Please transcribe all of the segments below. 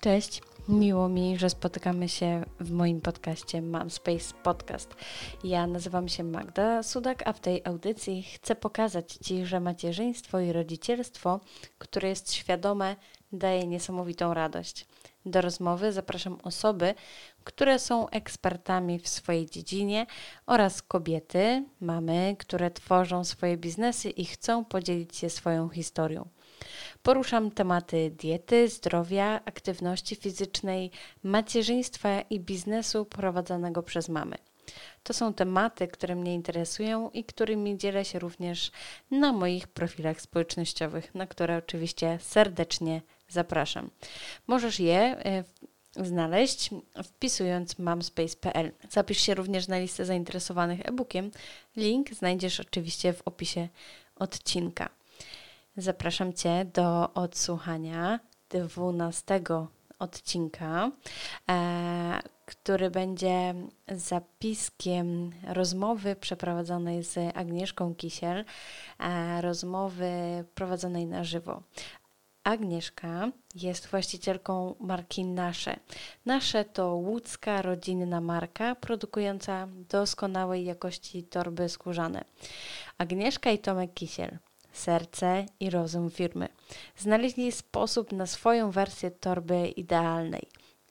Cześć, miło mi, że spotykamy się w moim podcaście Mam Space Podcast. Ja nazywam się Magda Sudak, a w tej audycji chcę pokazać Ci, że macierzyństwo i rodzicielstwo, które jest świadome, daje niesamowitą radość. Do rozmowy zapraszam osoby, które są ekspertami w swojej dziedzinie oraz kobiety, mamy, które tworzą swoje biznesy i chcą podzielić się swoją historią. Poruszam tematy diety, zdrowia, aktywności fizycznej, macierzyństwa i biznesu prowadzonego przez mamy. To są tematy, które mnie interesują i którymi dzielę się również na moich profilach społecznościowych, na które oczywiście serdecznie zapraszam. Możesz je e, znaleźć wpisując mamspace.pl. Zapisz się również na listę zainteresowanych e-bookiem. Link znajdziesz oczywiście w opisie odcinka. Zapraszam Cię do odsłuchania 12 odcinka, e, który będzie zapiskiem rozmowy przeprowadzonej z Agnieszką Kisiel, e, rozmowy prowadzonej na żywo. Agnieszka jest właścicielką marki Nasze. Nasze to łódzka rodzinna marka produkująca doskonałej jakości torby skórzane. Agnieszka i Tomek Kisiel serce i rozum firmy. Znaleźli sposób na swoją wersję torby idealnej.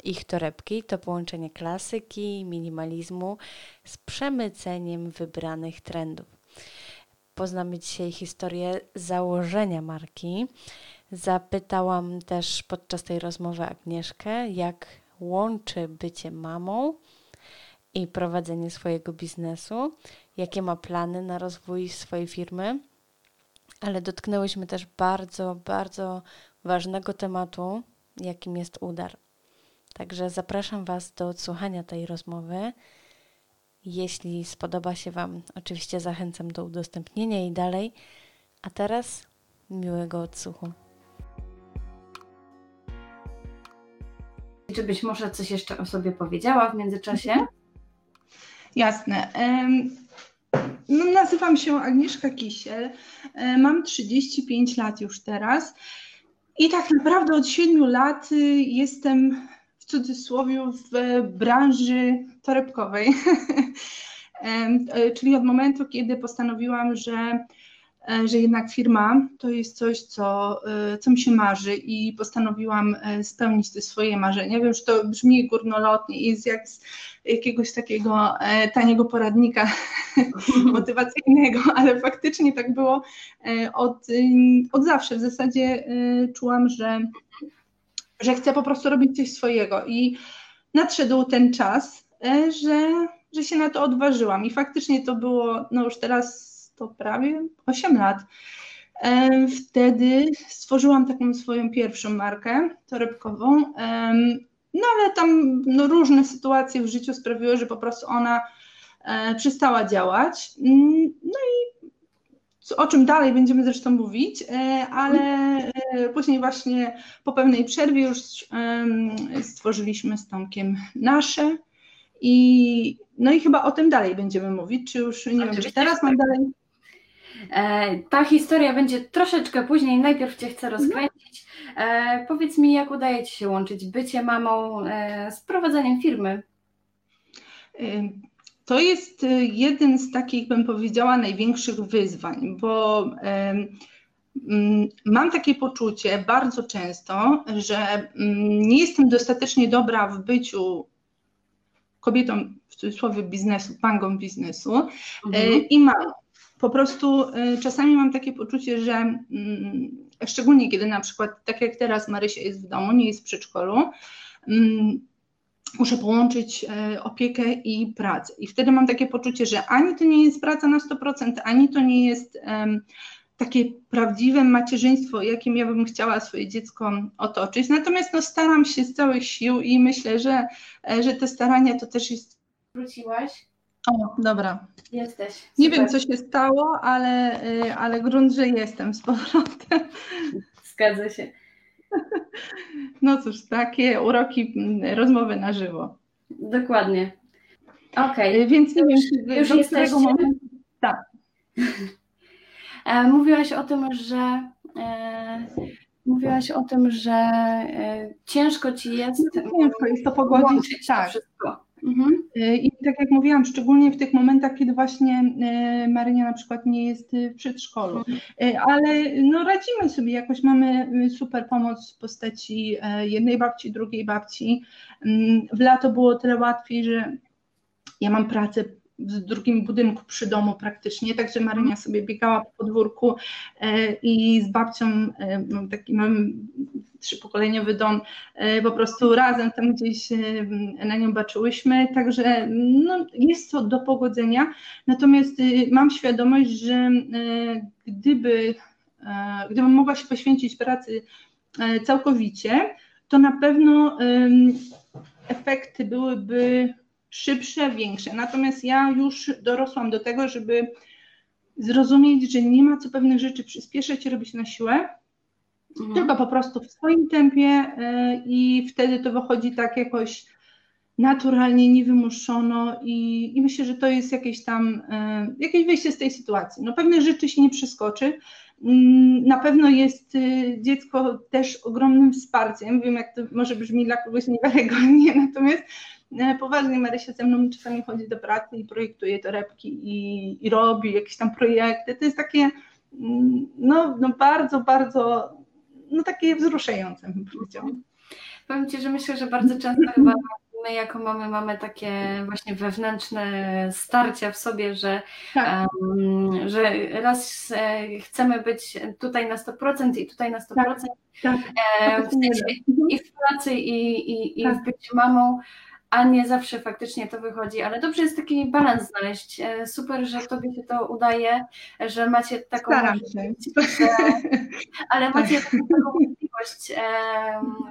Ich torebki to połączenie klasyki, minimalizmu z przemyceniem wybranych trendów. Poznamy dzisiaj historię założenia marki. Zapytałam też podczas tej rozmowy Agnieszkę, jak łączy bycie mamą i prowadzenie swojego biznesu, jakie ma plany na rozwój swojej firmy ale dotknęłyśmy też bardzo, bardzo ważnego tematu, jakim jest udar. Także zapraszam Was do odsłuchania tej rozmowy. Jeśli spodoba się Wam, oczywiście zachęcam do udostępnienia i dalej. A teraz miłego odsłuchu. Czy być może coś jeszcze o sobie powiedziała w międzyczasie? Jasne. No, nazywam się Agnieszka Kisiel, e, mam 35 lat już teraz i tak naprawdę od 7 lat y, jestem w cudzysłowie w branży torebkowej. E, czyli od momentu, kiedy postanowiłam, że że jednak firma to jest coś, co, e, co mi się marzy i postanowiłam e, spełnić te swoje marzenia. Wiem, że to brzmi górnolotnie i jest jak z jakiegoś takiego taniego poradnika motywacyjnego, ale faktycznie tak było od, od zawsze. W zasadzie czułam, że, że chcę po prostu robić coś swojego i nadszedł ten czas, że, że się na to odważyłam i faktycznie to było, no już teraz to prawie 8 lat. Wtedy stworzyłam taką swoją pierwszą markę torebkową, no ale tam no, różne sytuacje w życiu sprawiły, że po prostu ona e, przestała działać. Mm, no i o czym dalej będziemy zresztą mówić, e, ale e, później właśnie po pewnej przerwie już stworzyliśmy z Tomkiem nasze i no i chyba o tym dalej będziemy mówić, czy już nie wiem, czy teraz mam dalej E, ta historia będzie troszeczkę później. Najpierw Cię chcę mhm. rozkręcić. E, powiedz mi, jak udaje Ci się łączyć bycie mamą e, z prowadzeniem firmy? To jest jeden z takich, bym powiedziała, największych wyzwań, bo mm, mam takie poczucie bardzo często, że mm, nie jestem dostatecznie dobra w byciu kobietą w cudzysłowie biznesu, pangą biznesu mhm. i mamą po prostu y, czasami mam takie poczucie, że mm, szczególnie kiedy na przykład, tak jak teraz Marysia jest w domu, nie jest w przedszkolu, mm, muszę połączyć y, opiekę i pracę. I wtedy mam takie poczucie, że ani to nie jest praca na 100%, ani to nie jest takie prawdziwe macierzyństwo, jakim ja bym chciała swoje dziecko otoczyć. Natomiast no, staram się z całych sił i myślę, że, e, że te starania to też jest. Wróciłaś? O, dobra. Jesteś. Super. Nie wiem, co się stało, ale, y, ale grunt, że jestem z powrotem. Zgadza się. No cóż, takie uroki mm, rozmowy na żywo. Dokładnie. Okej. Okay. Więc nie już, wiem, już do jesteście... momentu. Tak. E, mówiłaś o tym, że e, mówiłaś o tym, że e, ciężko ci jest. No, ciężko jest to pogodzić. Tak. To wszystko. Mhm. Y, I tak jak mówiłam, szczególnie w tych momentach, kiedy właśnie y, Marynia na przykład nie jest w przedszkolu, mhm. Y, ale no radzimy sobie, jakoś mamy super pomoc w postaci jednej babci, drugiej babci. Mm, w lato było tyle łatwiej, że ja mam pracę w drugim budynku przy domu praktycznie, także Marynia sobie biegała po podwórku e, i z babcią, e, taki mamy trzypokoleniowy dom, e, po prostu razem tam gdzieś na nią baczyłyśmy, także no, jest to do pogodzenia, natomiast mam świadomość, że gdyby, gdybym mogła się poświęcić pracy całkowicie, to na pewno efekty byłyby szybsze, większe. Natomiast ja już dorosłam do tego, żeby zrozumieć, że nie ma co pewnych rzeczy przyspieszać robić na siłę, mhm. tylko po prostu w swoim tempie e, i wtedy to wychodzi tak jakoś naturalnie, niewymuszono i, i myślę, że to jest jakieś tam, e, jakieś wyjście z tej sytuacji. No pewnych rzeczy się nie przeskoczy, mm, na pewno jest e, dziecko też ogromnym wsparciem. Wiem, jak to może brzmi dla kogoś niewiarygodnie, natomiast E, poważnie Marysia ze mną czasami chodzi do pracy i projektuje torebki i, i robi jakieś tam projekty. To jest takie mm, no, no bardzo, bardzo no takie wzruszające bym powiedziała. Powiem Ci, że myślę, że bardzo często chyba my jako mamy mamy takie właśnie wewnętrzne starcia w sobie, że, tak. um, że raz e, chcemy być tutaj na 100% i tutaj na 100%, tak, tak. E, w sensie, i w pracy i, i, i tak. byciu mamą, a nie zawsze faktycznie to wychodzi, ale dobrze jest taki balans znaleźć. E, super, że Tobie się to udaje, że macie taką możliwość, że, ale macie taką, możliwość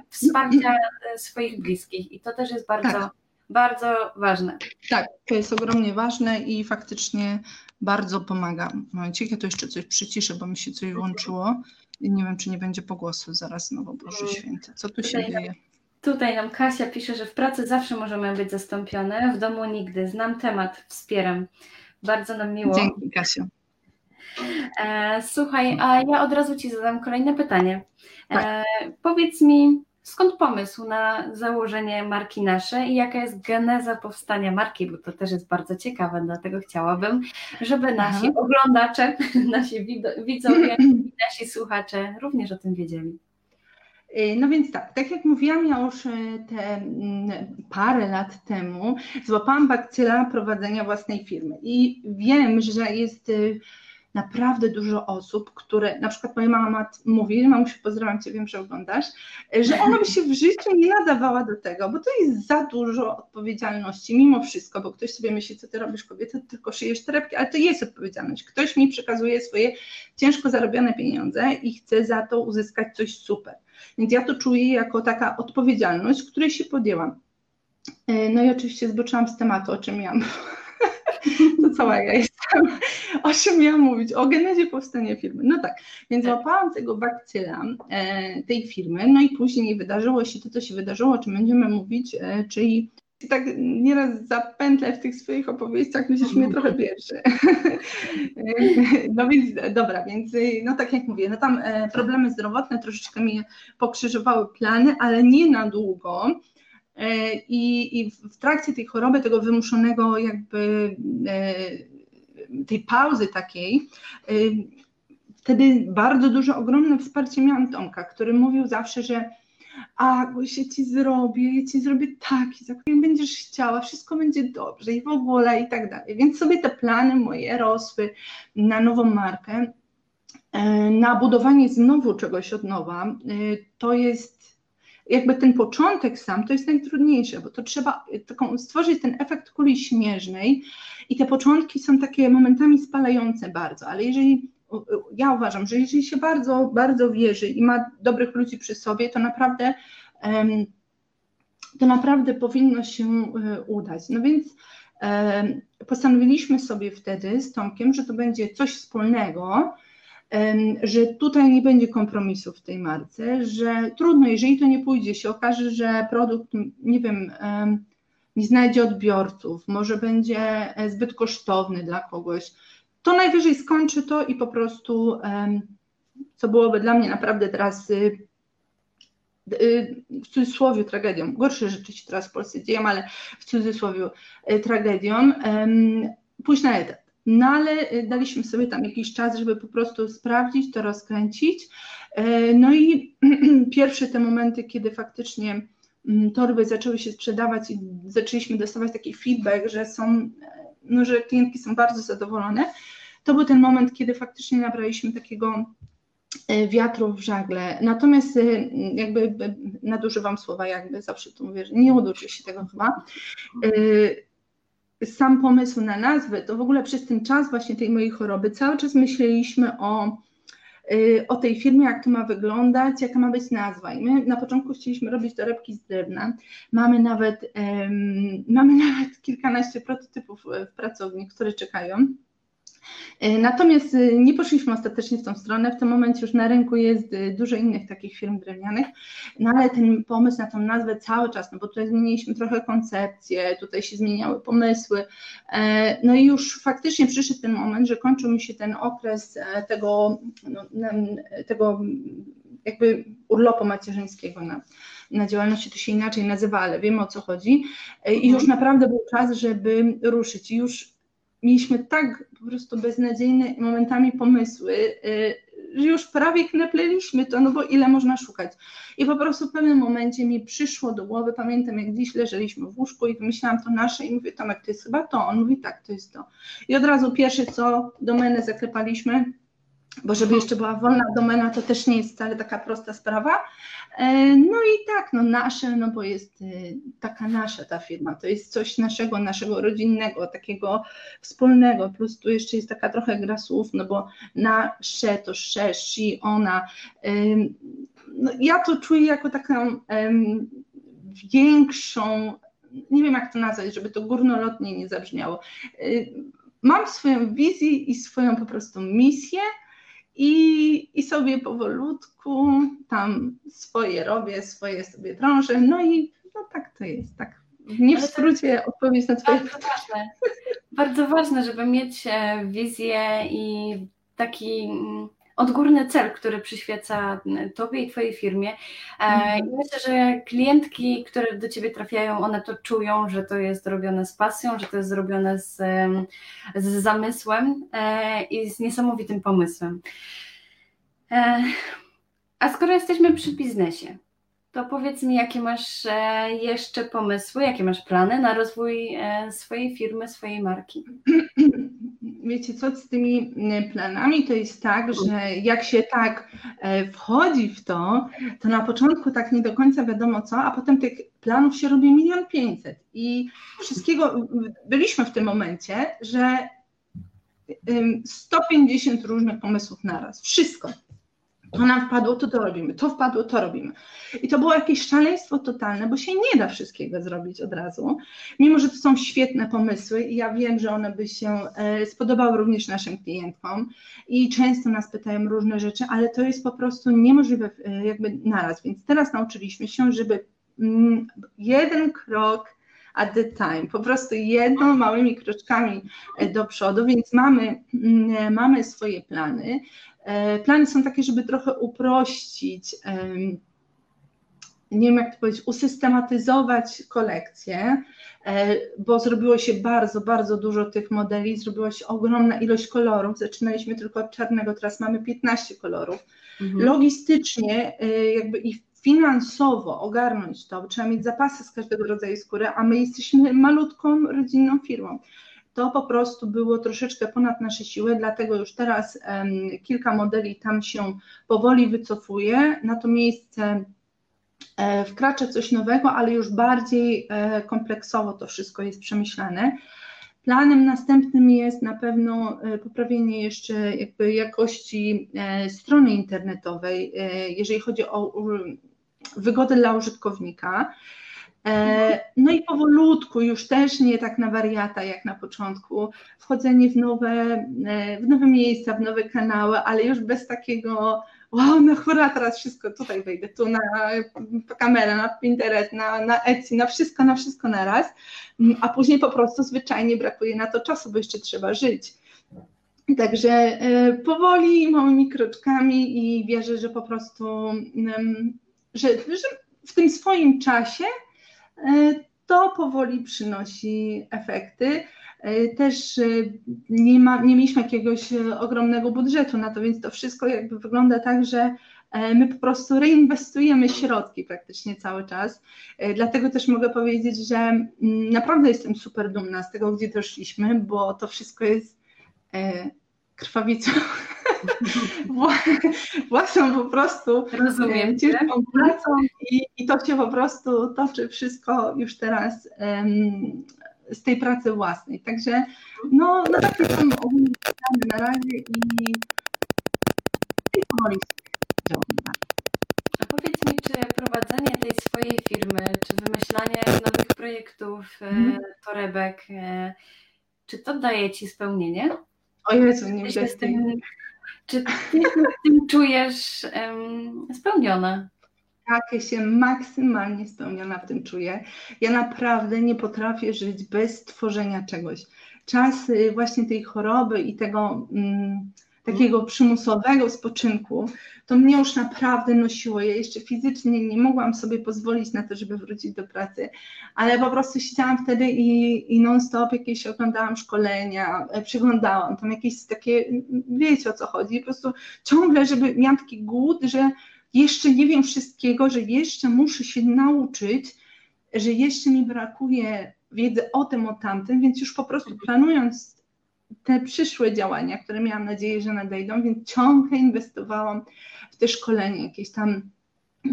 wsparcia e, swoich bliskich i to też jest bardzo, tak. bardzo ważne. Tak, to jest ogromnie ważne i faktycznie bardzo pomaga. Momencie, ja to jeszcze coś przyciszę, bo mi się coś włączyło. Nie wiem, czy nie będzie pogłosu zaraz znowu, Boże mm. Święty. Co tu się dzieje? Tutaj nam Kasia pisze, że w pracy zawsze możemy być zastąpione, w domu nigdy. Znam temat, wspieram. Bardzo nam miło. Dzięki, Kasiu. E, słuchaj, a ja od razu Ci zadam kolejne pytanie. E, tak. powiedz mi, skąd pomysł na założenie marki nasze i jaka jest geneza powstania marki, bo to też jest bardzo ciekawe, dlatego chciałabym, żeby nasi Aha. oglądacze, nasi widzowie i nasi słuchacze również o tym wiedzieli. Y, no więc tak, tak jak mówiłam, ja już y, te mm, parę lat temu złapałam bakcyla prowadzenia własnej firmy i wiem, że jest y, naprawdę dużo osób, które, na przykład moja mama mówi, mamusiu pozdrawiam Cię, wiem, że oglądasz, że ona by się w życiu nie nadawała do tego, bo to jest za dużo odpowiedzialności mimo wszystko, bo ktoś sobie myśli, co Ty robisz kobieta, tylko szyjesz torebki, ale to jest odpowiedzialność. Ktoś mi przekazuje swoje ciężko zarobione pieniądze i chce za to uzyskać coś super. Więc ja to czuję jako taka odpowiedzialność, której się podjęłam. E, no i oczywiście zboczyłam z tematu, o czym miałam. to cała ja jestem. O czym miałam mówić? O genezie powstania firmy. No tak, więc złapałam tego bakcyla e, tej firmy, no i później wydarzyło się to, co się wydarzyło, o czym będziemy mówić, e, czyli tak nieraz zapętlę w tych swoich opowieściach, myślisz, mnie trochę bierze. No więc dobra, więc no tak jak mówię, no tam e, problemy zdrowotne troszeczkę mi pokrzyżowały plany, ale nie na długo. E, I, I w trakcie tej choroby, tego wymuszonego jakby e, tej pauzy takiej, wtedy bardzo duże, ogromne wsparcie miałam Tomka, który mówił zawsze, że a się ci zrobię, ja ci zrobię taki, za którym będziesz chciała, wszystko będzie dobrze i w ogóle i tak dalej. Więc sobie te plany moje rosły na nową markę, e, na budowanie znowu czegoś od nowa. E, to jest jakby ten początek sam to jest najtrudniejsze, bo to trzeba taką, stworzyć ten efekt kuli śnieżnej i te początki są takie momentami spalające bardzo, ale jeżeli ja uważam, że jeżeli się bardzo, bardzo wierzy i ma dobrych ludzi przy sobie, to naprawdę to naprawdę powinno się e, udać. No więc postanowiliśmy sobie wtedy z Tomkiem, że to będzie coś wspólnego, że tutaj nie będzie kompromisów w tej marce, że trudno, jeżeli to nie pójdzie, się okaże, że produkt, nie wiem, nie znajdzie odbiorców, może będzie e, zbyt kosztowny dla kogoś, to najwyżej skończy to i po prostu, co byłoby dla mnie naprawdę teraz y, w cudzysłowie tragedią, gorsze rzeczy się teraz w Polsce dzieją, ale w cudzysłowie tragedią, pójść na etat. No ale daliśmy sobie tam jakiś czas, żeby po prostu sprawdzić, to rozkręcić. No i pierwsze te momenty, kiedy faktycznie mm, torby zaczęły się sprzedawać i zaczęliśmy dostawać taki feedback, że są, no, że klientki są bardzo zadowolone, to był ten moment, kiedy faktycznie nabraliśmy takiego e, wiatru w żagle. Natomiast e, jakby e, nadużywam słowa, jakby zawsze tu mówię, że nie uduczy się tego chyba. Sam pomysł na nazwę, to w ogóle przez ten czas właśnie tej mojej choroby cały czas myśleliśmy o, o tej firmie, jak to ma wyglądać, jaka ma być nazwa. I my na początku chcieliśmy robić torebki z drewna. Mamy nawet, mamy nawet kilkanaście prototypów w pracowni, które czekają. E, natomiast e, nie poszliśmy ostatecznie w tą stronę. W tym momencie już na rynku jest e, dużo innych takich firm drewnianych, no ale ten pomysł na tą nazwę cały czas, no bo tutaj zmieniliśmy trochę koncepcję, tutaj się zmieniały pomysły. No i już faktycznie przyszedł ten moment, że kończył mi się ten okres tego, no, tego jakby urlopu macierzyńskiego na, na działalności, to się inaczej nazywa, ale wiemy o co chodzi. I już mhm. naprawdę był czas, żeby ruszyć. I już mieliśmy tak po prostu beznadziejne momentami pomysły, y, że już prawie knepleliśmy to, no bo ile można szukać. I po prostu w pewnym momencie mi przyszło do głowy, pamiętam jak dziś leżeliśmy w łóżku i wymyślałam to nasze i mówię, Tomek, to jest chyba to. On mówi, tak, to jest to. I od razu pierwsze co, domenę zaklepaliśmy, bo żeby jeszcze była wolna domena, to też nie jest wcale taka prosta sprawa. E, no i tak, no nasze, no bo jest y, taka nasza ta firma, to jest coś naszego, naszego rodzinnego, takiego wspólnego, plus tu jeszcze jest taka trochę gra słów, no bo nasze to sze, she, ona. No ja to czuję jako taką większą, nie wiem jak to nazwać, żeby to górnolotnie nie zabrzmiało. Mam swoją wizję i swoją po prostu misję, i, i sobie powolutku tam swoje robię, swoje sobie drążę, no i no tak to jest, tak. Nie w skrócie odpowiedź na Twoje bardzo ważne, bardzo ważne, żeby mieć e, wizję i taki mm, odgórny cel, który przyświeca Tobie i Twojej firmie. Mm. I myślę, że klientki, które do Ciebie trafiają, one to czują, że to jest robione z pasją, że to jest zrobione z, z zamysłem e, i z niesamowitym pomysłem. E, a skoro jesteśmy przy biznesie, to powiedz mi, jakie masz jeszcze pomysły, jakie masz plany na rozwój swojej firmy, swojej marki? wiecie co, z tymi mm, planami to jest tak, że jak się tak e, wchodzi w to, to na początku tak nie do końca wiadomo co, a potem tych planów się robi milion pięćset. I wszystkiego, byliśmy w tym momencie, że 150 różnych pomysłów naraz, wszystko to nam wpadło, to to robimy, to wpadło, to robimy. I to było jakieś szaleństwo totalne, bo się nie da wszystkiego zrobić od razu, mimo że to są świetne pomysły i ja wiem, że one by się e, spodobały również naszym klientkom i często nas pytają różne rzeczy, ale to jest po prostu niemożliwe e, jakby naraz, więc teraz nauczyliśmy się, żeby mm, jeden krok at the time, po prostu jedną małymi kroczkami e, do przodu, więc mamy, mm, mamy swoje plany. E, plany są takie, żeby trochę uprościć, nie wiem jak to powiedzieć, usystematyzować kolekcję, e, bo zrobiło się bardzo, bardzo dużo tych modeli, zrobiła się ogromna ilość kolorów. Zaczynaliśmy tylko od czarnego, teraz mamy 15 kolorów. Mhm. Logistycznie, jakby i finansowo ogarnąć to, trzeba mieć zapasy z każdego rodzaju skóry, a my jesteśmy malutką rodzinną firmą. To po prostu było troszeczkę ponad nasze siły, dlatego już teraz um, kilka modeli tam się powoli wycofuje, na to miejsce e, wkracza coś nowego, ale już bardziej e, kompleksowo to wszystko jest przemyślane. Planem następnym jest na pewno e, poprawienie jeszcze jakości e, strony internetowej, e, jeżeli chodzi o wygodę dla użytkownika. E, no i powolutku, już też nie tak na wariata jak na początku, wchodzenie w nowe, e, w nowe miejsca, w nowe kanały, ale już bez takiego wow, no hura, teraz wszystko tutaj wejdę, tu na kamerę, na Pinterest, na, na Etsy, na wszystko, na wszystko na raz, a później po prostu zwyczajnie brakuje na to czasu, bo jeszcze trzeba żyć. Także e, powoli, małymi kroczkami i wierzę, że po prostu że, że w tym swoim czasie to powoli przynosi efekty. Też nie, ma, nie mieliśmy jakiegoś ogromnego budżetu na to, więc to wszystko jakby wygląda tak, że E, my po prostu reinwestujemy środki praktycznie cały czas. E, dlatego też mogę powiedzieć, że mm, naprawdę jestem super dumna z tego, gdzie doszliśmy, bo to wszystko jest e, krwawicą. Własną po prostu Rozumiem ciężką pracą i, i, to się po prostu toczy wszystko już teraz um, z tej pracy własnej. Także no, no takie są ogólnie na razie i, i powoli a powiedz mi, czy prowadzenie tej swojej firmy, czy wymyślanie nowych projektów, mm. torebek, e, czy to daje Ci spełnienie? O Jezu, nie wiem. Tym, czy Ty się z tym czujesz um, spełniona? Tak, ja się maksymalnie spełniona w tym czuję. Ja naprawdę nie potrafię żyć bez tworzenia czegoś. Czas właśnie tej choroby i tego... Um, takiego przymusowego spoczynku, to mnie już naprawdę nosiło. Ja jeszcze fizycznie nie mogłam sobie pozwolić na to, żeby wrócić do pracy, ale po prostu siedziałam wtedy i, i non-stop jakieś oglądałam szkolenia, e, przyglądałam tam jakieś takie, wiecie o co chodzi, po prostu ciągle, żeby miałam taki głód, że jeszcze nie wiem wszystkiego, że jeszcze muszę się nauczyć, że jeszcze mi brakuje wiedzy o tym, o tamtym, więc już po prostu planując te przyszłe działania, które miałam nadzieję, że nadejdą, więc ciągle inwestowałam w te szkolenia, jakieś tam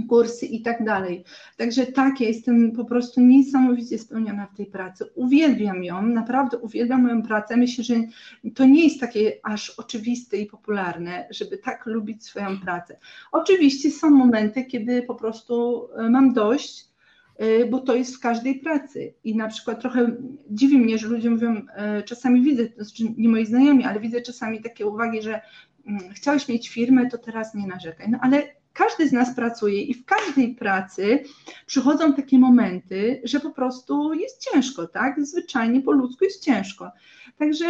kursy i tak dalej. Także tak, ja jestem po prostu niesamowicie spełniona w tej pracy. Uwielbiam ją, naprawdę uwielbiam moją pracę. Myślę, że to nie jest takie aż oczywiste i popularne, żeby tak lubić swoją pracę. Oczywiście są momenty, kiedy po prostu e, mam dość bo to jest w każdej pracy. I na przykład trochę dziwi mnie, że ludzie mówią, y, czasami widzę, to znaczy nie moi znajomi, ale widzę czasami takie uwagi, że mm, chciałeś mieć firmę, to teraz nie narzekaj. No ale każdy z nas pracuje i w każdej pracy przychodzą takie momenty, że po prostu jest ciężko, tak? Zwyczajnie po ludzku jest ciężko. Także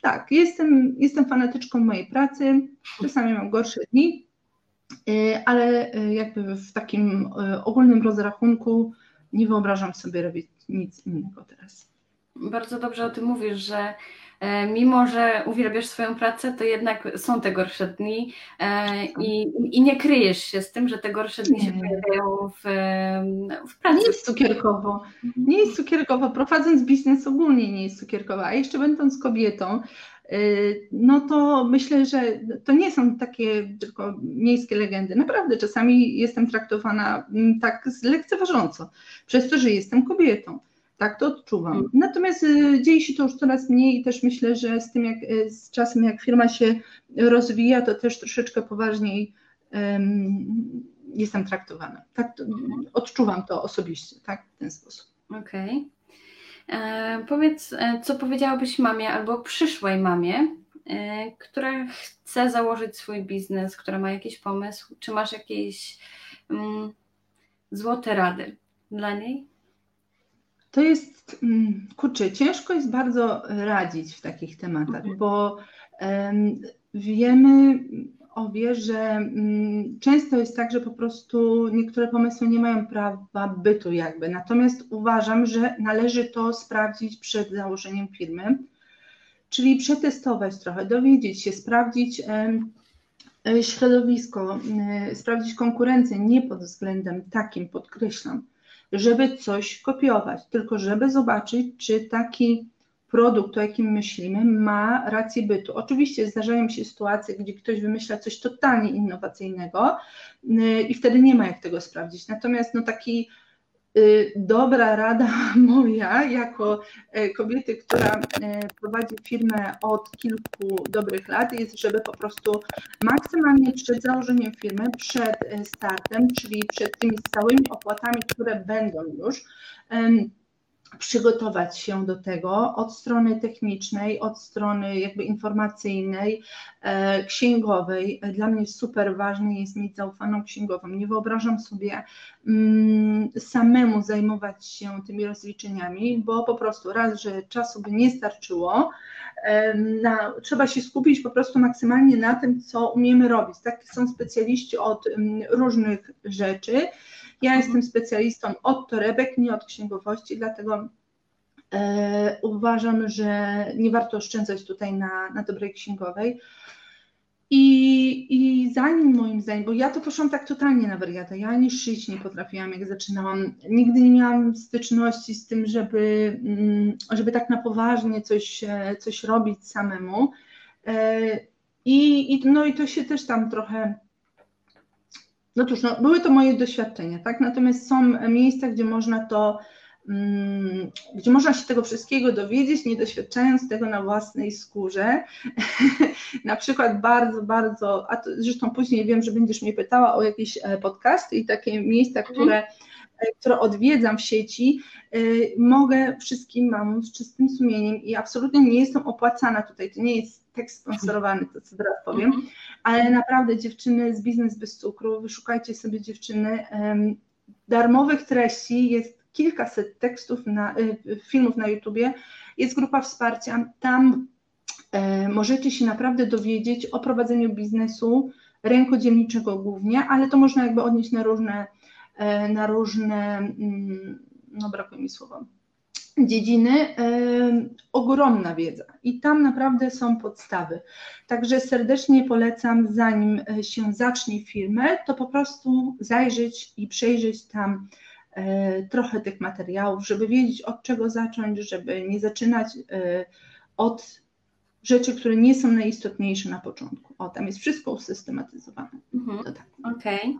tak, jestem, jestem fanatyczką mojej pracy, czasami mam gorsze dni, Y, ale y, jakby w takim y, ogólnym rozrachunku nie wyobrażam sobie robić nic innego teraz. Bardzo dobrze o tym mówisz, że e, mimo, że uwielbiasz swoją pracę, to jednak są te gorsze dni e, i, i nie kryjesz się z tym, że te gorsze dni się pojawiają w, w pracy. Nie jest cukierkowo. Nie jest cukierkowo. Prowadząc biznes ogólnie nie jest cukierkowo, a jeszcze będąc kobietą, Y, no to myślę, że to nie są takie tylko miejskie legendy. Naprawdę czasami jestem traktowana mm, tak lekceważąco, przez to, że jestem kobietą. Tak to odczuwam. Mm. Natomiast y, dzieje się to już coraz mniej i też myślę, że z tym, jak y, z czasem, jak firma się rozwija, to też troszeczkę poważniej um, jestem traktowana. Tak, to, odczuwam to osobiście, tak, w ten sposób. Okej. Okay. E, powiedz, e, co powiedziałabyś mamie albo przyszłej mamie, e, która chce założyć swój biznes, która ma jakiś pomysł? Czy masz jakieś mm, złote rady dla niej? To jest, mm, kurczę, ciężko jest bardzo radzić w takich tematach, mhm. bo um, wiemy, obie, że mm, często jest tak, że po prostu niektóre pomysły nie mają prawa bytu jakby. Natomiast uważam, że należy to sprawdzić przed założeniem firmy, czyli przetestować trochę, dowiedzieć się, sprawdzić e, środowisko, e, sprawdzić konkurencję nie pod względem takim, podkreślam, żeby coś kopiować, tylko żeby zobaczyć, czy taki produkt, o jakim myślimy, ma rację bytu. Oczywiście zdarzają się sytuacje, gdzie ktoś wymyśla coś totalnie innowacyjnego y, i wtedy nie ma jak tego sprawdzić. Natomiast no taki y, dobra rada moja jako e, kobiety, która e, prowadzi firmę od kilku dobrych lat jest, żeby po prostu maksymalnie przed założeniem firmy, przed e, startem, czyli przed tymi całymi opłatami, które będą już, przygotować się do tego od strony technicznej, od strony jakby informacyjnej, e, księgowej. Dla mnie super ważne jest mieć zaufaną księgową. Nie wyobrażam sobie mm, samemu zajmować się tymi rozliczeniami, bo po prostu raz, że czasu by nie starczyło, na, trzeba się skupić po prostu maksymalnie na tym, co umiemy robić. Tak są specjaliści od mm, różnych rzeczy ja mhm. jestem specjalistą od torebek, nie od księgowości, dlatego e, uważam, że nie warto oszczędzać tutaj na, na dobrej księgowej. I, I zanim moim zdaniem, bo ja to poszłam tak totalnie na wariata, ja ani szyć nie potrafiłam, jak zaczynałam. Nigdy nie miałam styczności z tym, żeby, mm, żeby tak na poważnie coś, e, coś robić samemu. E, I, i, no i to się też tam trochę no cóż, no, były to moje doświadczenia, tak? Natomiast są miejsca, gdzie można to, um, gdzie można się tego wszystkiego dowiedzieć, nie doświadczając tego na własnej skórze. na przykład bardzo, bardzo, a to, zresztą później wiem, że będziesz mnie pytała o jakieś podcasty i takie miejsca, mhm. które które odwiedzam w sieci, e, mogę wszystkim mam z czystym sumieniem i absolutnie nie jestem opłacana tutaj. To nie jest tekst sponsorowany, to co teraz powiem, mhm. ale naprawdę dziewczyny z Biznes Bez Cukru, wyszukajcie sobie dziewczyny, darmowych treści, jest kilkaset tekstów, na, y, filmów na YouTubie, jest grupa wsparcia, tam e, możecie się naprawdę dowiedzieć o prowadzeniu biznesu rękodzielniczego głównie, ale to można jakby odnieść na różne, e, na różne, mm, no brakuje mi słowa, dziedziny ogromna wiedza i tam naprawdę są podstawy. Także serdecznie polecam, zanim e, się zacznie firmę, to po prostu zajrzeć i przejrzeć tam e, trochę tych materiałów, żeby wiedzieć od czego zacząć, żeby nie zaczynać e, od rzeczy, które nie są najistotniejsze na początku. O, tam jest wszystko usystematyzowane. Mhm. Tak. Okej. Okay.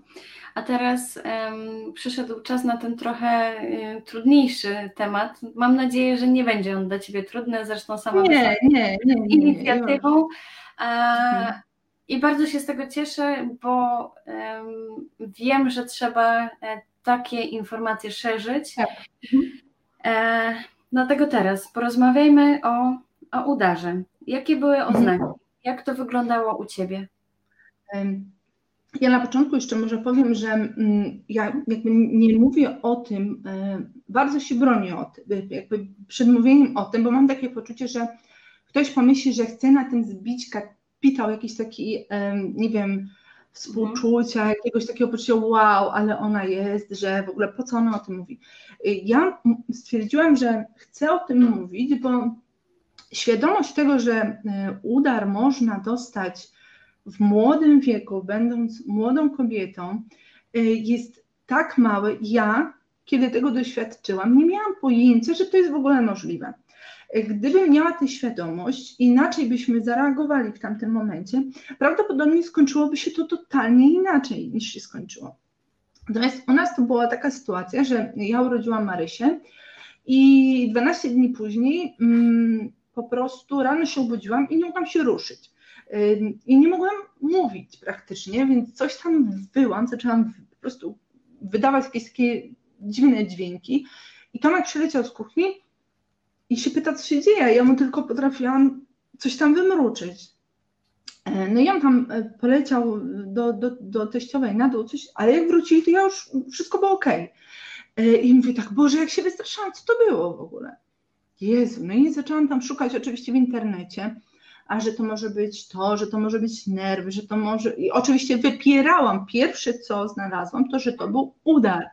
A teraz um, przyszedł czas na ten trochę um, trudniejszy temat. Mam nadzieję, że nie będzie on dla Ciebie trudny, zresztą sama nie, nie, nie, nie, inicjatywą. Mhm. I bardzo się z tego cieszę, bo um, wiem, że trzeba e, takie informacje szerzyć. Tak. E, dlatego teraz porozmawiajmy o, o udarze. Jakie były oznaki? Jak to wyglądało u Ciebie? Ja na początku jeszcze może powiem, że mm, ja jakby nie mówię o tym, e, bardzo się bronię o tym, jakby przed mówieniem o tym, bo mam takie poczucie, że ktoś pomyśli, że chce na tym zbić kapitał, jakiś taki, nie wiem, współczucia, mhm. jakiegoś takiego poczucia, wow, ale ona jest, że w ogóle po co ona o tym mówi. Ja stwierdziłam, że chcę o tym mówić, bo świadomość tego, że e, udar można dostać w młodym wieku, będąc młodą kobietą, e, jest tak mały. Ja, kiedy tego doświadczyłam, nie miałam pojęcia, że to jest w ogóle możliwe. E, gdybym miała tę świadomość, inaczej byśmy zareagowali w tamtym momencie, prawdopodobnie skończyłoby się to totalnie inaczej niż się skończyło. Natomiast u nas to była taka sytuacja, że ja urodziłam Marysię i 12 dni później. Mm, po prostu rano się obudziłam i nie mogłam się ruszyć. I nie mogłam mówić praktycznie, więc coś tam wyłam, zaczęłam po prostu wydawać jakieś takie dziwne dźwięki. I Tomek przyleciał z kuchni i się pyta, co się dzieje. Ja mu tylko potrafiłam coś tam wymruczyć. E, no i on tam e, poleciał do, do, do teściowej na dół, coś, ale jak wrócili, to ja już wszystko było ok. E, I mówię tak, Boże, jak się wystraszyłam, co to było w ogóle? Jezu, no i zaczęłam tam szukać oczywiście w internecie, a że to może być to, że to może być nerwy, że to może. I oczywiście wypierałam. Pierwsze, co znalazłam, to, że to był udar.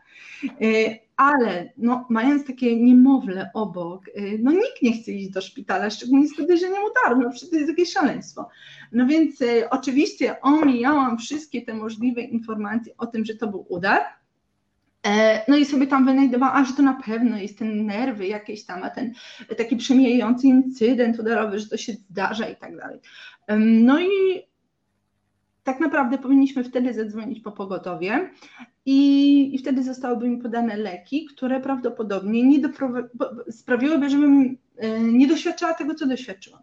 Y, ale no, mając takie niemowlę obok, y, no nikt nie chce iść do szpitala, szczególnie z podejrzeniem udaru, no przecież to jest jakieś szaleństwo. No więc y, oczywiście omijałam wszystkie te możliwe informacje o tym, że to był udar, E, no i sobie tam wynajdowałam, że to na pewno jest ten nerwy jakieś tam, a ten taki przemijający incydent udarowy, że to się zdarza i tak dalej. No i tak naprawdę powinniśmy wtedy zadzwonić po pogotowie i, i wtedy zostałyby mi podane leki, które prawdopodobnie nie sprawiłyby, żebym e, nie doświadczała tego, co doświadczyłam.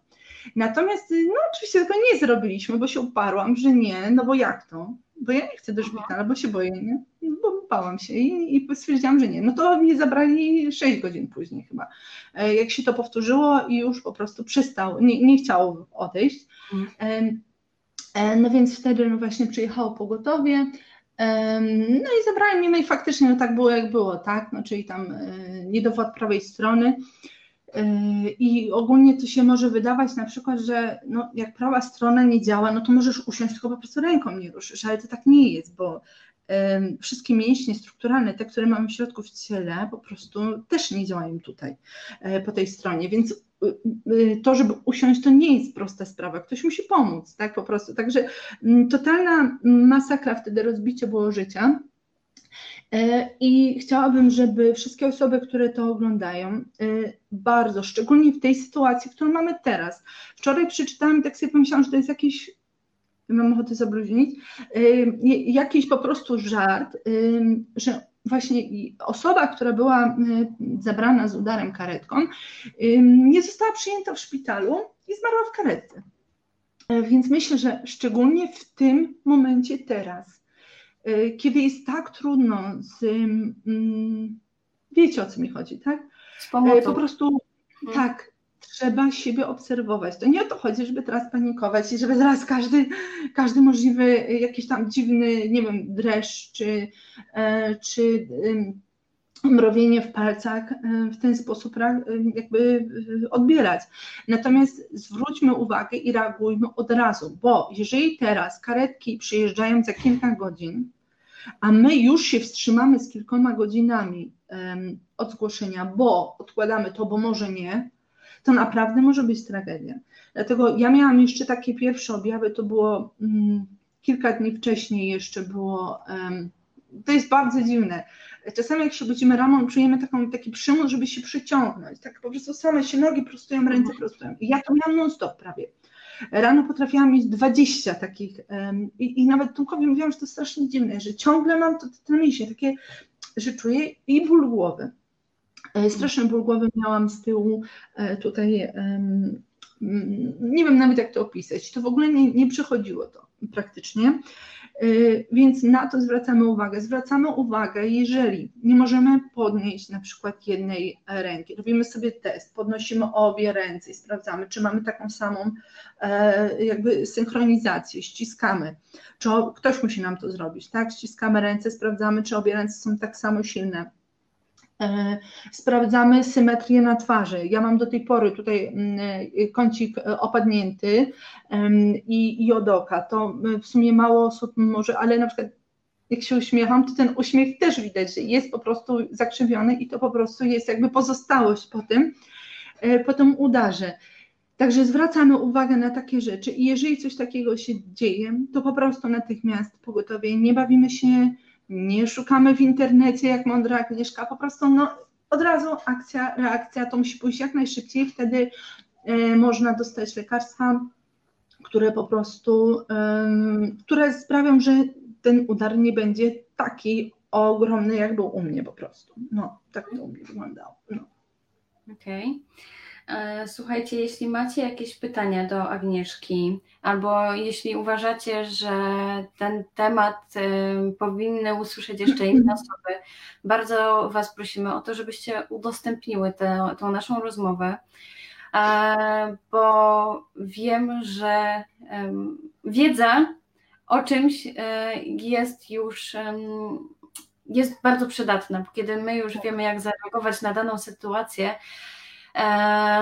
Natomiast no oczywiście tego nie zrobiliśmy, bo się uparłam, że nie, no bo jak to? Bo ja nie chcę do szpitala, bo się boję, nie? Bo wykąpałam się i, i stwierdziłam, że nie. No to mnie zabrali 6 godzin później chyba. E, jak się to powtórzyło i już po prostu przestał, nie, nie chciał odejść. Mhm. No więc wtedy no właśnie przyjechało pogotowie, no i zabrali mnie, no i faktycznie no tak było jak było, tak, no czyli tam niedowład prawej strony, I ogólnie to się może wydawać na przykład, że no, jak prawa strona nie działa, no to możesz usiąść, tylko po prostu ręką nie ruszysz, ale to tak nie jest, bo wszystkie mięśnie strukturalne, te, które mamy w środku w ciele, po prostu też nie działają tutaj, e, po tej stronie, więc y, y, to, żeby usiąść, to nie jest prosta sprawa. Ktoś musi pomóc, tak po prostu. Także mm, totalna masakra wtedy rozbicie było życia. E, I chciałabym, żeby wszystkie osoby, które to oglądają, e, bardzo, szczególnie w tej sytuacji, którą mamy teraz. Wczoraj przeczytałam i tak pomyślałam, że to jest jakiś, mam ochotę zabluźnić, e, jakiś po prostu żart, że właśnie osoba, która była zabrana z udarem karetką, nie została przyjęta w szpitalu i zmarła w karetce. Więc myślę, że szczególnie w tym momencie teraz, Y, kiedy jest tak trudno z, wiecie o co mi chodzi, tak? Y, po prostu hmm. tak, trzeba siebie obserwować. To nie o to chodzi, żeby teraz panikować i żeby zaraz każdy, każdy możliwy jakiś tam dziwny, nie wiem, dreszcz czy, e, czy mrowienie w palcach e, w ten sposób jakby odbierać. Natomiast zwróćmy uwagę i reagujmy od razu, bo jeżeli teraz karetki przyjeżdżają za kilka godzin, a my już się wstrzymamy z kilkoma godzinami od zgłoszenia, bo odkładamy to, bo może nie, to naprawdę może być tragedia. Dlatego ja miałam jeszcze takie pierwsze objawy, to było um, kilka dni wcześniej jeszcze było, um, to jest bardzo dziwne. Czasami jak się budzimy rano, czujemy taką, taki przymus, żeby się przyciągnąć, tak po prostu same się nogi prostują, ręce prostują. I ja to miałam non-stop prawie. Rano potrafiłam mieć 20 takich i, i nawet Tomkowi mówiłam, że to strasznie dziwne, że ciągle mam to, to mięśnie takie, że czuję i ból głowy. E, straszny ból głowy miałam z tyłu e, tutaj, nie wiem nawet jak to opisać, to w ogóle nie, nie przychodziło to praktycznie. Y, więc na to zwracamy uwagę. Zwracamy uwagę, jeżeli nie możemy podnieść na przykład jednej ręki, robimy sobie test, podnosimy obie ręce i sprawdzamy, czy mamy taką samą e, jakby synchronizację, ściskamy, czy ktoś musi nam to zrobić, tak? Ściskamy ręce, sprawdzamy, czy obie ręce są tak samo silne E, sprawdzamy symetrię na twarzy. Ja mam do tej pory tutaj mm, e, kącik e, opadnięty i, i od oka. To w sumie mało osób może, ale na przykład jak się uśmiecham, to ten uśmiech też widać, że jest po prostu zakrzywiony i to po prostu jest jakby pozostałość po tym, po tym udarze. Także zwracamy uwagę na takie rzeczy i jeżeli coś takiego się dzieje, to po prostu natychmiast pogotowie, nie bawimy się nie szukamy w internecie jak mądra Agnieszka, po prostu no, od razu akcja, reakcja, to musi pójść jak najszybciej, wtedy y, można dostać lekarstwa, które po prostu, y, które sprawią, że ten udar nie będzie taki ogromny, jak był u mnie po prostu. No, tak to u mnie wyglądało. No. Okej. Okay. E, słuchajcie, jeśli macie jakieś pytania do Agnieszki, albo jeśli uważacie, że ten temat e, powinny usłyszeć jeszcze inne osoby, bardzo Was prosimy o to, żebyście udostępniły tę, naszą rozmowę, e, bo wiem, że wiedza o czymś jest już jest bardzo przydatna, kiedy my już wiemy, jak zareagować na daną sytuację,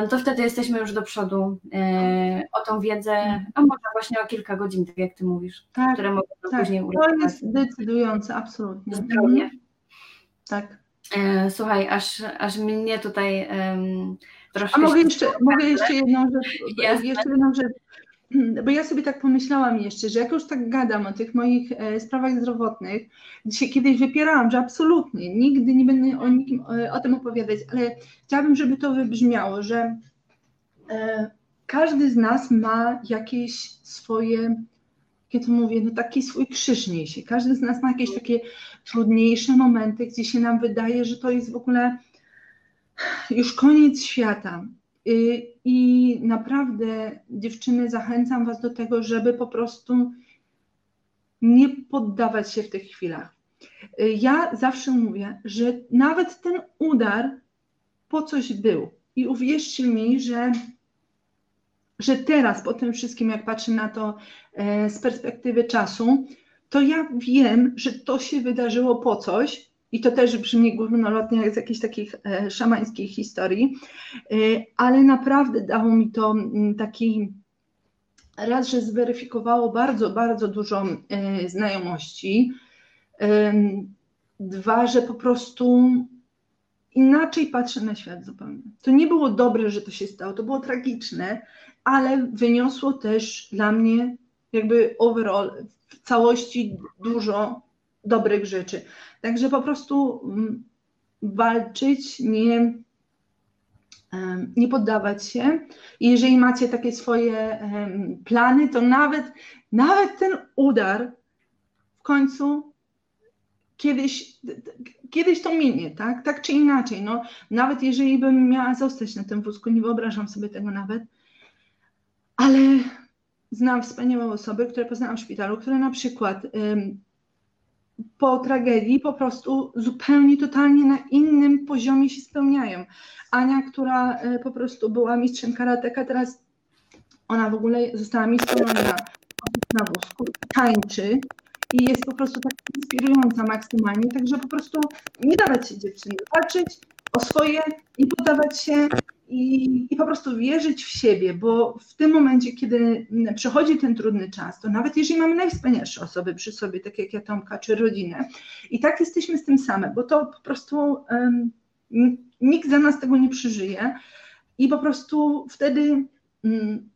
to wtedy jesteśmy już do przodu e, o tą wiedzę, a może właśnie o kilka godzin, tak jak ty mówisz, tak, które mogą tak, później uratować. To jest decydujące, absolutnie. Zdrowie. Mhm. Tak. E, słuchaj, aż, aż mnie tutaj um, troszkę... A mogę jeszcze, mogę jeszcze jedną rzecz, jeszcze jedną rzecz bo ja sobie tak pomyślałam jeszcze, że jak już tak gadam o tych moich e, sprawach zdrowotnych, dzisiaj kiedyś wypierałam, że absolutnie nigdy nie będę o, nikim, e, o tym opowiadać, ale chciałabym, żeby to wybrzmiało, że e, każdy z nas ma jakieś swoje, jak to mówię, no taki swój krzyż niesie. Każdy z nas ma jakieś takie trudniejsze momenty, gdzie się nam wydaje, że to jest w ogóle już koniec świata. Y, I naprawdę, dziewczyny, zachęcam Was do tego, żeby po prostu nie poddawać się w tych chwilach. Y, ja zawsze mówię, że nawet ten udar po coś był. I uwierzcie mi, że, że teraz, po tym wszystkim, jak patrzę na to e, z perspektywy czasu, to ja wiem, że to się wydarzyło po coś, i to też brzmi górnolotnie jak z jakichś takich e, szamańskich historii, e, ale naprawdę dało mi to m, taki raz, że zweryfikowało bardzo, bardzo dużo e, znajomości, dwa, że po prostu inaczej patrzę na świat zupełnie. To nie było dobre, że to się stało, to było tragiczne, ale wyniosło też dla mnie jakby overall w całości dużo dobrych rzeczy. Także po prostu mm, walczyć, nie, nie poddawać się. I jeżeli macie takie swoje plany, to nawet, nawet ten udar w końcu kiedyś, kiedyś to minie, tak? Tak czy inaczej. No, nawet jeżeli bym miała zostać na tym wózku, nie wyobrażam sobie tego nawet, ale znam wspaniałe osoby, które poznałam w szpitalu, które na przykład po tragedii po prostu zupełnie, totalnie na innym poziomie się spełniają. Ania, która e, po prostu była mistrzem karateka, teraz ona w ogóle została mistrzem na, na wózku, tańczy i jest po prostu tak inspirująca maksymalnie, także po prostu nie dawać się dziewczyny, walczyć o swoje, nie poddawać się i, i po prostu wierzyć w siebie, bo w tym momencie, kiedy przechodzi ten trudny czas, to nawet jeżeli mamy najwspanialsze osoby przy sobie, tak jak ja Tomka, czy rodzinę, i tak jesteśmy z tym same, bo to po prostu um, nikt za nas tego nie przeżyje i po prostu wtedy um,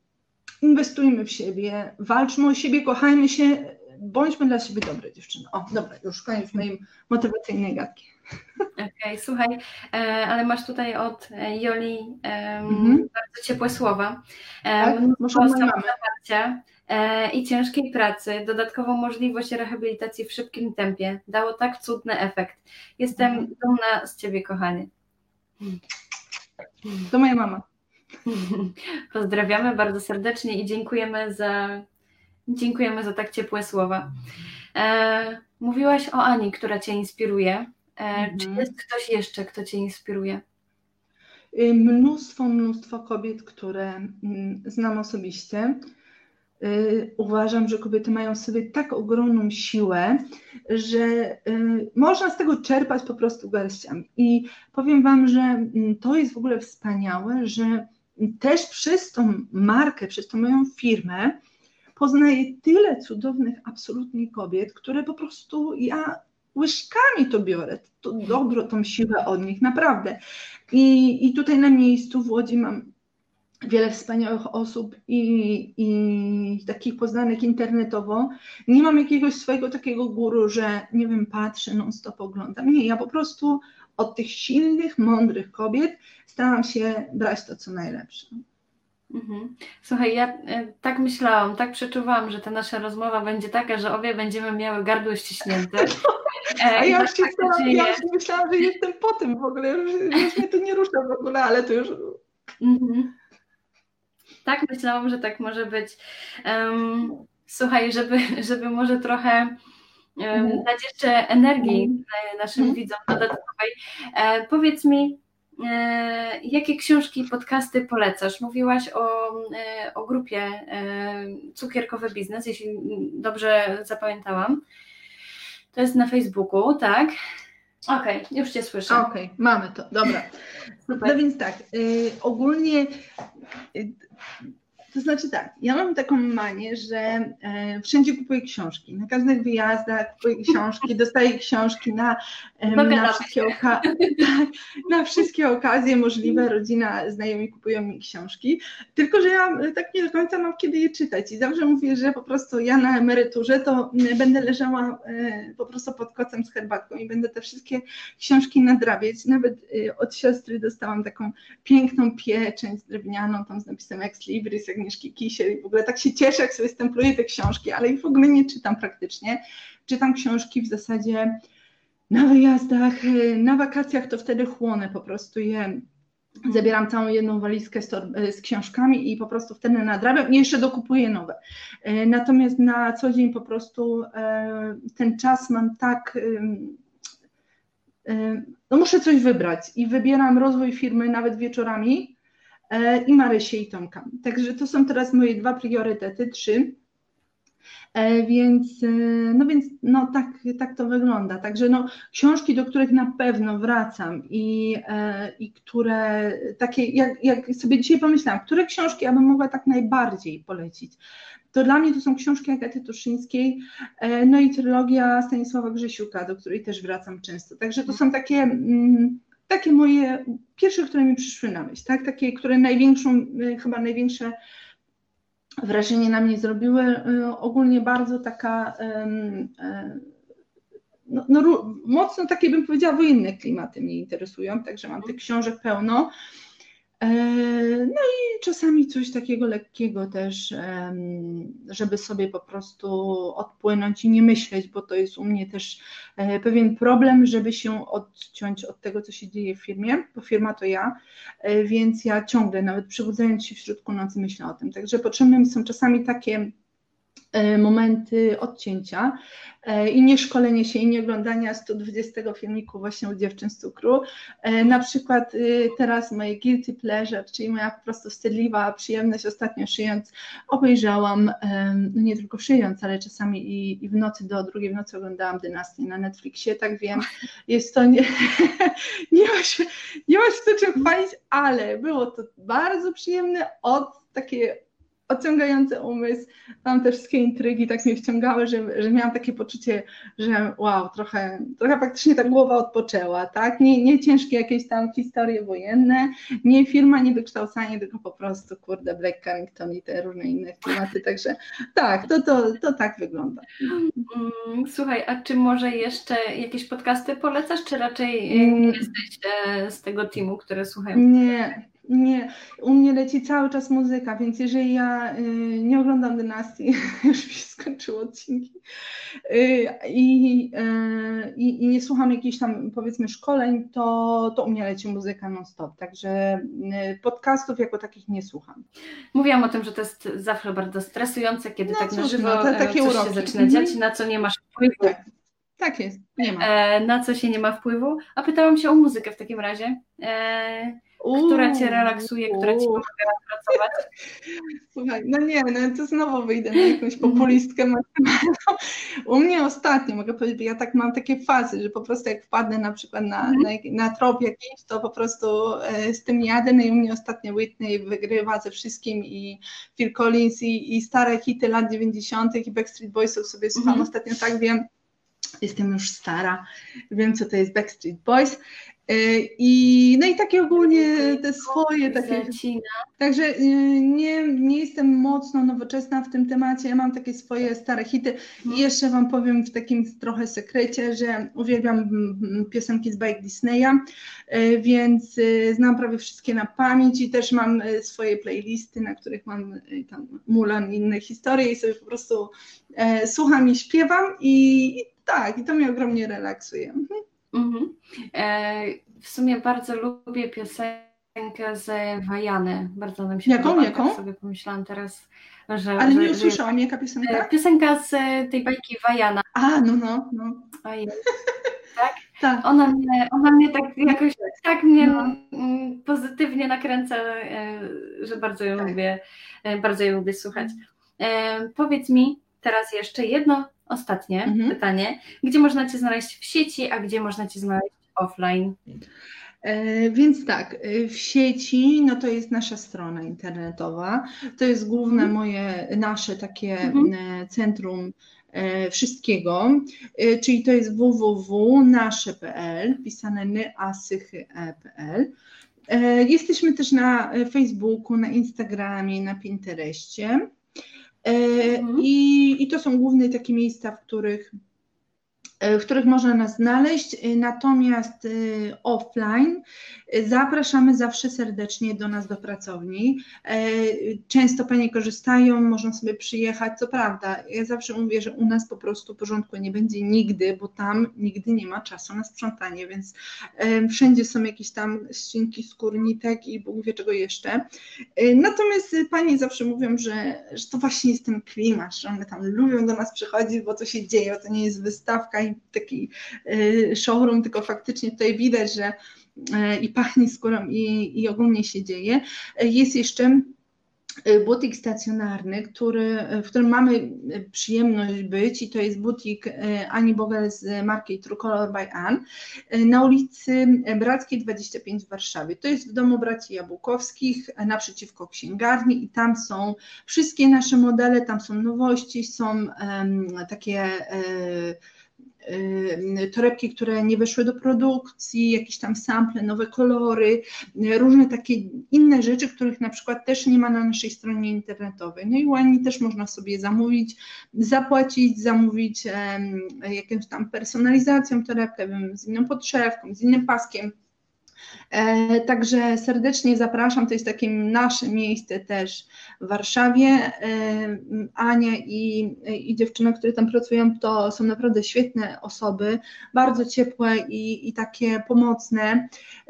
inwestujmy w siebie, walczmy o siebie, kochajmy się, bądźmy dla siebie dobre dziewczyny. O, dobra, już koniec mojej motywacyjnej gadki. Okej, okay, słuchaj, e, ale masz tutaj od e, Joli mhm. bardzo ciepłe słowa. Tak, mnóstwo zaparcia e, i ciężkiej pracy, dodatkową możliwość rehabilitacji w szybkim tempie. Dało tak cudny efekt. Jestem mhm. dumna z Ciebie, kochanie. To moja mama. Pozdrawiamy bardzo serdecznie i dziękujemy za, dziękujemy za tak ciepłe słowa. E, mówiłaś o Ani, która Cię inspiruje. E, mhm. Czy jest ktoś jeszcze, kto Cię inspiruje? Y, mnóstwo, mnóstwo kobiet, które mm, znam osobiście. Y, uważam, że kobiety mają w sobie tak ogromną siłę, że y, można z tego czerpać po prostu garściami. I powiem Wam, że mm, to jest w ogóle wspaniałe, że też przez tą markę, przez tą moją firmę poznaję tyle cudownych absolutnie kobiet, które po prostu ja łyżkami to biorę, to dobro, tą siłę od nich, naprawdę. I, i tutaj na miejscu w Łodzi mam wiele wspaniałych osób i, i takich poznanych internetowo. Nie mam jakiegoś swojego takiego guru, że nie wiem, patrzę, non stop oglądam. Nie, ja po prostu od tych silnych, mądrych kobiet staram się brać to, co najlepsze. Mhm. Słuchaj, ja e, tak myślałam, tak przeczuwałam, że ta nasza rozmowa będzie taka, że obie będziemy miały gardło ściśnięte. E, A ja już, się tak ja już myślałam, że jestem po tym w ogóle, już, już mnie to nie rusza w ogóle, ale to już... Mhm. Tak, myślałam, że tak może być. Um, słuchaj, żeby, żeby może trochę um, dać jeszcze energii mhm. naszym mhm. widzom dodatkowej, e, powiedz mi, jakie książki i podcasty polecasz? Mówiłaś o, e, o grupie e, Cukierkowy Biznes, jeśli dobrze zapamiętałam. To jest na Facebooku, tak? Okej, okay, już Cię słyszę. Okej, okay, mamy to, dobra. Super. No więc tak, y, ogólnie y, to znaczy tak, ja mam taką manię, że e, wszędzie kupuję książki. Na każdych wyjazdach kupuję książki, dostaję książki na, e, na, wszystkie, oka- tak, na wszystkie okazje możliwe. Rodzina, znajomi kupują mi książki. Tylko, że ja tak nie do końca mam kiedy je czytać. I zawsze mówię, że po prostu ja na emeryturze to będę leżała e, po prostu pod kocem z herbatką i będę te wszystkie książki nadrabiać. Nawet od siostry dostałam taką piękną pieczęć drewnianą tam z napisem Ex Libris, jak Agnieszki Kisiel i w ogóle tak się cieszę, jak sobie stempluję te książki, ale ich w ogóle nie czytam praktycznie. Czytam książki w zasadzie na wyjazdach, na wakacjach, to wtedy chłonę po prostu je. Zabieram całą jedną walizkę z, z, książkami i po prostu wtedy nadrabiam i jeszcze dokupuję nowe. Natomiast na co dzień po prostu ten czas mam tak no muszę coś wybrać i wybieram rozwój firmy nawet wieczorami e, i Marysię i Tomka. Także to są teraz moje dwa priorytety, trzy. E, więc, e, no więc no tak, tak to wygląda. Także no, książki, do których na pewno wracam i, i które takie, jak, jak sobie dzisiaj pomyślałam, które książki ja bym mogła tak najbardziej polecić, to dla mnie to są książki Agaty Tuszyńskiej, e, no i trylogia Stanisława Grzesiuka, do której też wracam często. Także to są takie, mm, takie moje pierwsze, które mi przyszły na myśl, tak? takie, które największą, e, chyba największe wrażenie na mnie zrobiły. E, ogólnie bardzo taka no, no, mocno takie bym powiedziała wojenne klimaty mnie interesują, także mam tych książek pełno. E, no i czasami coś takiego lekkiego też, żeby sobie po prostu odpłynąć i nie myśleć, bo to jest u mnie też e, pewien problem, żeby się odciąć od tego, co się dzieje w firmie, bo firma to ja, e, więc ja ciągle, nawet przebudzając się w środku nocy, myślę o tym. Także potrzebne mi są czasami takie momenty odcięcia e, i nie szkolenie się i nie oglądania 120 filmiku właśnie u dziewczyn z cukru. E, na przykład y, teraz moje guilty pleasure, czyli moja po prostu wstydliwa przyjemność ostatnio szyjąc, obejrzałam, no nie tylko szyjąc, ale czasami i, i w nocy do drugiej w nocy oglądałam dynastię na Netflixie, tak wiem, jest to nie, nie, ma się, nie ma się co czym chwalić, ale było to bardzo przyjemne od takie odciągający umysł, tam te wszystkie intrygi tak mnie wciągały, że, że miałam takie poczucie, że wow, trochę, trochę faktycznie ta głowa odpoczęła, tak? Nie, nie ciężkie jakieś tam historie wojenne, nie firma, nie wykształcanie, tylko po prostu, kurde, Black Carrington i te różne inne klimaty, także tak, to, to, to tak wygląda. Mm, słuchaj, a czy może jeszcze jakieś podcasty polecasz, czy raczej nie mm. jesteś e, z tego teamu, które słuchają? Nie, nie, u mnie leci cały czas muzyka, więc jeżeli ja y, nie oglądam dynastii, już mi się skończyły odcinki y, i, y, i, nie słucham jakichś tam powiedzmy szkoleń, to, to u mnie leci muzyka non-stop, także y, podcastów jako takich nie słucham. Mówiłam o tym, że to jest zawsze bardzo stresujące, kiedy no tak na żywo no, takie coś uroki. się zaczyna dziać, mhm. na co nie masz wpływu. Tak. Tak jest, nie ma. E, na co się nie ma wpływu. A pytałam się o muzykę w takim razie. E, która cię relaksuje, która ci pomaga pracować? Słuchaj, no nie, no to znowu wyjdę na jakąś populistkę maksymalną. U mnie ostatnio, mogę powiedzieć, ja tak mam takie fazy, że po prostu jak wpadnę na przykład na, mhm. na, na trop jakiś, to po prostu e, z tym jadę, no i u mnie ostatnio Whitney wygrywa ze wszystkim i Phil Collins i, i stare hity lat 90. i Backstreet Boysów sobie słucham mhm. ostatnio, tak wiem, jestem już stara, wiem co to jest Backstreet Boys I, no i takie ogólnie te swoje takie. Także y, nie, nie jestem mocno nowoczesna w tym temacie. Ja mam takie swoje stare hity. I jeszcze Wam powiem w takim trochę sekrecie, że uwielbiam piosenki z bajek Disneya, e, więc y, znam prawie wszystkie na pamięć i też mam e, swoje playlisty, na których mam tam Mulan i inne historie i sobie po prostu słucham i śpiewam i, i tak, i to mnie ogromnie relaksuje. Mhm. Mhm. E, w sumie bardzo lubię piosenkę z Wajany. Bardzo nam się jaką, podoba. Jaką? Tak sobie pomyślałam teraz, że... Ale nie usłyszałam, jaka piosenka? E, piosenka z tej bajki Wajana. A, no, no, no. Ojej. Tak? tak. Ona mnie, ona mnie tak jakoś tak mnie no. Mm, pozytywnie nakręca, e, że bardzo ją tak. lubię, e, bardzo ją lubię słuchać. Powiedz mi teraz jeszcze jedno ostatnie mhm. pytanie. Gdzie można Cię znaleźć w sieci, a gdzie można Cię znaleźć offline? E, więc tak, e, w sieci no to jest nasza strona internetowa. To jest główne mhm. moje, nasze takie mhm. E, centrum wszystkiego, czyli to jest www.nasze.pl, pisane nyasychy.pl. Jesteśmy też na Facebooku, na Instagramie, na Pinterestie. Mhm. I, I to są główne takie miejsca, w których E, w których można nas znaleźć, e, natomiast e, offline zapraszamy zawsze serdecznie do nas do pracowni. Często Panie korzystają, można sobie przyjechać, co prawda, ja zawsze mówię, że u nas po prostu porządku nie będzie nigdy, bo tam nigdy nie ma czasu na sprzątanie, więc wszędzie są jakieś tam ścinki skórnitek i Bóg wie czego jeszcze. Natomiast Panie zawsze mówią, że, że to właśnie jest ten klimat, że one tam lubią do nas przychodzić, bo to się dzieje, to nie jest wystawka i taki y, showroom, tylko faktycznie tutaj widać, że y, i pachnie skórą i, i ogólnie się dzieje. Jest jeszcze y, butik stacjonarny, który, w którym mamy przyjemność być i to jest butik Ani Bogel z marki True Color by Ann na ulicy Brackiej 25 w Warszawie. To jest w domu braci Jabłkowskich naprzeciwko księgarni i tam są wszystkie nasze modele, tam są nowości, są um, takie um, torebki, które nie weszły do produkcji, jakieś tam sample, nowe kolory, różne takie inne rzeczy, których na przykład też nie ma na naszej stronie internetowej. No i ładnie też można sobie zamówić, zapłacić, zamówić jakąś tam personalizacją torebkę, z inną podszewką, z innym paskiem. E, także serdecznie zapraszam, to jest takie nasze miejsce też w Warszawie. E, Ania i, i dziewczyny, które tam pracują, to są naprawdę świetne osoby, bardzo ciepłe i, i takie pomocne.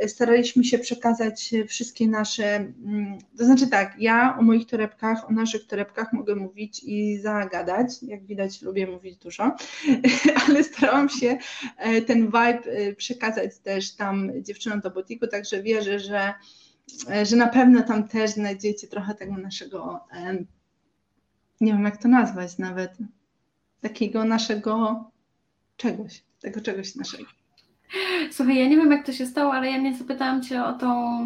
Staraliśmy się przekazać wszystkie nasze, mm, to znaczy tak, ja o moich torebkach, o naszych torebkach mogę mówić i zagadać, jak widać lubię mówić dużo, ale starałam się e, ten vibe przekazać też tam dziewczynom do także wierzę, że, że na pewno tam też znajdziecie trochę tego naszego, nie wiem jak to nazwać nawet, takiego naszego czegoś, tego czegoś naszego. Słuchaj, ja nie wiem jak to się stało, ale ja nie zapytałam Cię o tą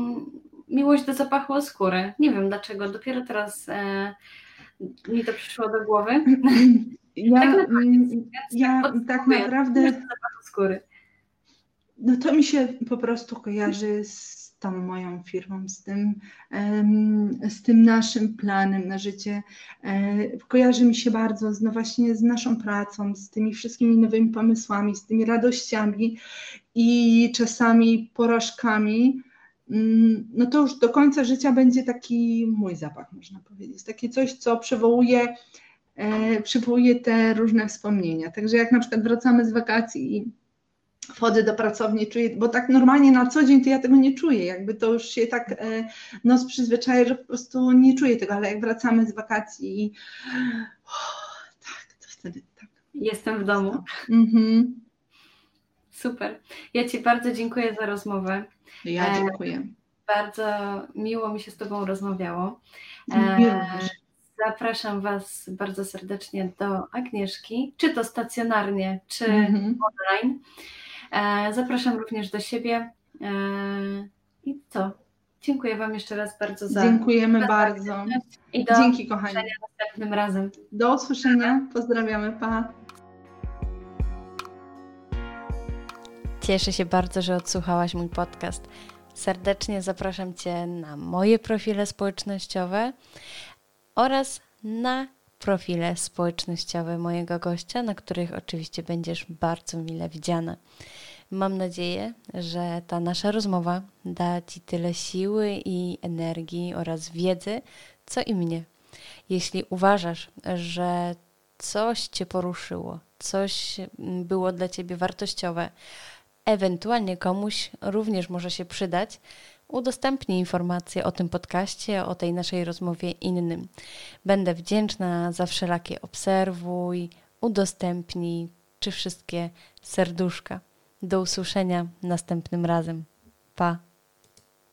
miłość do zapachu skóry. Nie wiem dlaczego, dopiero teraz e, mi to przyszło do głowy. Ja tak naprawdę, ja tak naprawdę skóry no to mi się po prostu kojarzy z tą moją firmą, z tym, z tym naszym planem na życie. E, kojarzy mi się bardzo z, no właśnie z naszą pracą, z tymi wszystkimi nowymi pomysłami, z tymi radościami i czasami porażkami. Mm, no to już do końca życia będzie taki mój zapach, można powiedzieć. Takie coś, co przywołuje, e, przywołuje te różne wspomnienia. Także jak na przykład wracamy z wakacji i wchodzę do pracowni, czuję, bo tak normalnie na co dzień to ja tego nie czuję, jakby to już się tak e, nos przyzwyczaja, że po prostu nie czuję tego, ale jak wracamy z wakacji i oh, tak, to wtedy tak. Jestem w domu. Mhm. Super. Ja Ci bardzo dziękuję za rozmowę. Ja e, dziękuję. Bardzo miło mi się z Tobą rozmawiało. E, zapraszam Was bardzo serdecznie do Agnieszki, czy to stacjonarnie, czy mhm. online. E, zapraszam również do siebie. E, I co? Dziękuję Wam jeszcze raz bardzo za. Dziękujemy bardzo. I do Dzięki, kochani. następnym razem. Do usłyszenia. Pozdrawiamy. Pa. Cieszę się bardzo, że odsłuchałaś mój podcast. Serdecznie zapraszam Cię na moje profile społecznościowe oraz na profile społecznościowe mojego gościa, na których oczywiście będziesz bardzo mile widziana. Mam nadzieję, że ta nasza rozmowa da Ci tyle siły i energii oraz wiedzy, co i mnie. Jeśli uważasz, że coś Cię poruszyło, coś było dla Ciebie wartościowe, ewentualnie komuś również może się przydać, udostępnij informacje o tym podcaście, o tej naszej rozmowie innym. Będę wdzięczna za wszelakie obserwuj, udostępnij czy wszystkie serduszka. Do usłyszenia następnym razem. Pa!